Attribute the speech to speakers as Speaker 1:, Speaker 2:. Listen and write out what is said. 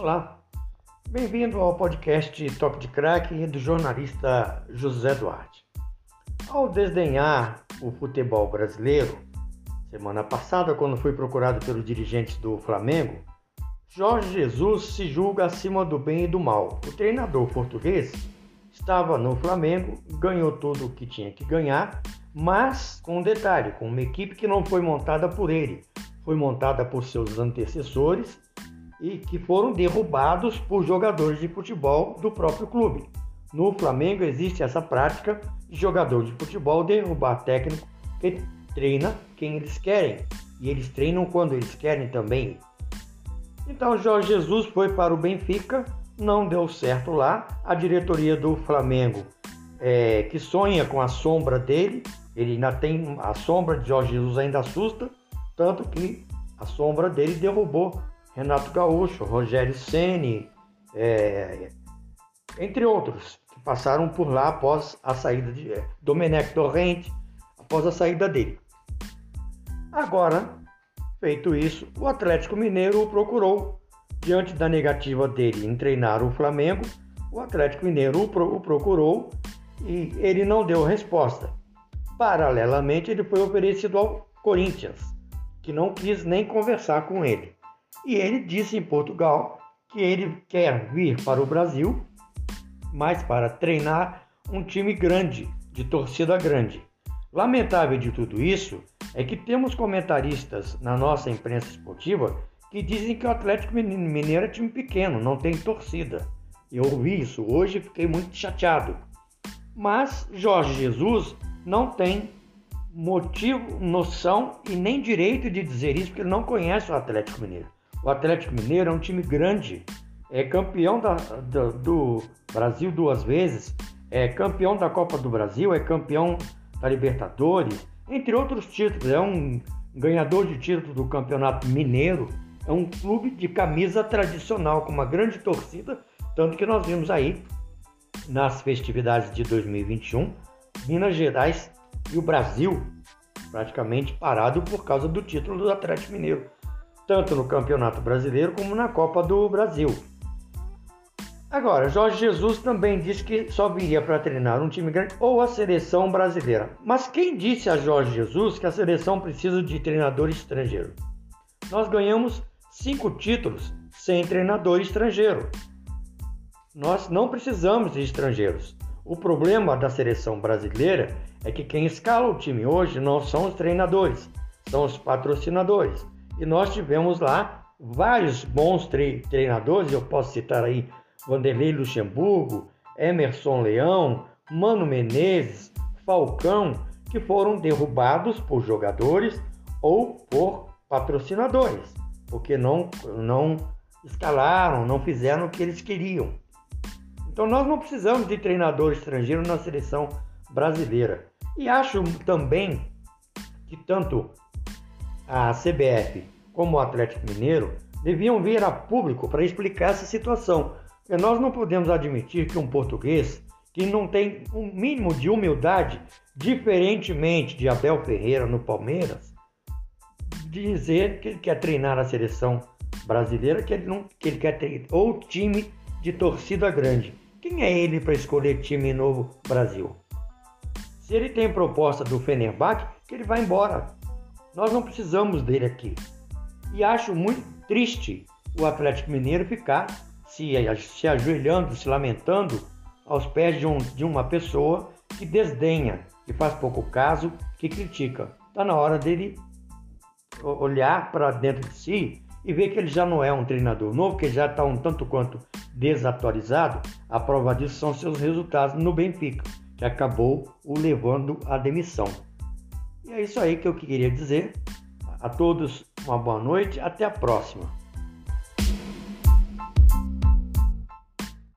Speaker 1: Olá, bem-vindo ao podcast Toque de Crack do jornalista José Duarte. Ao desdenhar o futebol brasileiro, semana passada, quando foi procurado pelos dirigentes do Flamengo, Jorge Jesus se julga acima do bem e do mal. O treinador português estava no Flamengo, ganhou tudo o que tinha que ganhar, mas com um detalhe, com uma equipe que não foi montada por ele, foi montada por seus antecessores e que foram derrubados por jogadores de futebol do próprio clube. No Flamengo existe essa prática de jogador de futebol derrubar técnico que treina quem eles querem e eles treinam quando eles querem também. Então Jorge Jesus foi para o Benfica, não deu certo lá. A diretoria do Flamengo, é, que sonha com a sombra dele, ele ainda tem a sombra de Jorge Jesus ainda assusta, tanto que a sombra dele derrubou Renato Gaúcho, Rogério Ceni, é, entre outros, que passaram por lá após a saída de é, Domenech Torrente, após a saída dele. Agora, feito isso, o Atlético Mineiro o procurou. Diante da negativa dele em treinar o Flamengo, o Atlético Mineiro o, pro, o procurou e ele não deu resposta. Paralelamente, ele foi oferecido ao Corinthians, que não quis nem conversar com ele. E ele disse em Portugal que ele quer vir para o Brasil, mas para treinar um time grande, de torcida grande. Lamentável de tudo isso é que temos comentaristas na nossa imprensa esportiva que dizem que o Atlético Mineiro é time pequeno, não tem torcida. Eu ouvi isso hoje e fiquei muito chateado. Mas Jorge Jesus não tem motivo, noção e nem direito de dizer isso porque ele não conhece o Atlético Mineiro. O Atlético Mineiro é um time grande, é campeão da, da, do Brasil duas vezes, é campeão da Copa do Brasil, é campeão da Libertadores, entre outros títulos. É um ganhador de título do Campeonato Mineiro. É um clube de camisa tradicional com uma grande torcida, tanto que nós vimos aí nas festividades de 2021, Minas Gerais e o Brasil praticamente parado por causa do título do Atlético Mineiro tanto no Campeonato Brasileiro como na Copa do Brasil. Agora, Jorge Jesus também disse que só viria para treinar um time grande ou a seleção brasileira. Mas quem disse a Jorge Jesus que a seleção precisa de treinador estrangeiro? Nós ganhamos cinco títulos sem treinador estrangeiro. Nós não precisamos de estrangeiros. O problema da seleção brasileira é que quem escala o time hoje não são os treinadores, são os patrocinadores. E nós tivemos lá vários bons treinadores, eu posso citar aí Vanderlei Luxemburgo, Emerson Leão, Mano Menezes, Falcão, que foram derrubados por jogadores ou por patrocinadores, porque não, não escalaram, não fizeram o que eles queriam. Então nós não precisamos de treinador estrangeiro na seleção brasileira. E acho também que tanto a CBF como o Atlético Mineiro deviam vir a público para explicar essa situação. Porque nós não podemos admitir que um português que não tem um mínimo de humildade, diferentemente de Abel Ferreira no Palmeiras, dizer que ele quer treinar a seleção brasileira, que ele, não, que ele quer ter ou time de torcida grande. Quem é ele para escolher time novo Brasil? Se ele tem proposta do Fenerbahçe, que ele vai embora. Nós não precisamos dele aqui. E acho muito triste o Atlético Mineiro ficar se, se ajoelhando, se lamentando aos pés de, um, de uma pessoa que desdenha, que faz pouco caso, que critica. Está na hora dele olhar para dentro de si e ver que ele já não é um treinador novo, que já está um tanto quanto desatualizado. A prova disso são seus resultados no Benfica, que acabou o levando à demissão. E é isso aí que eu queria dizer. A todos uma boa noite, até a próxima.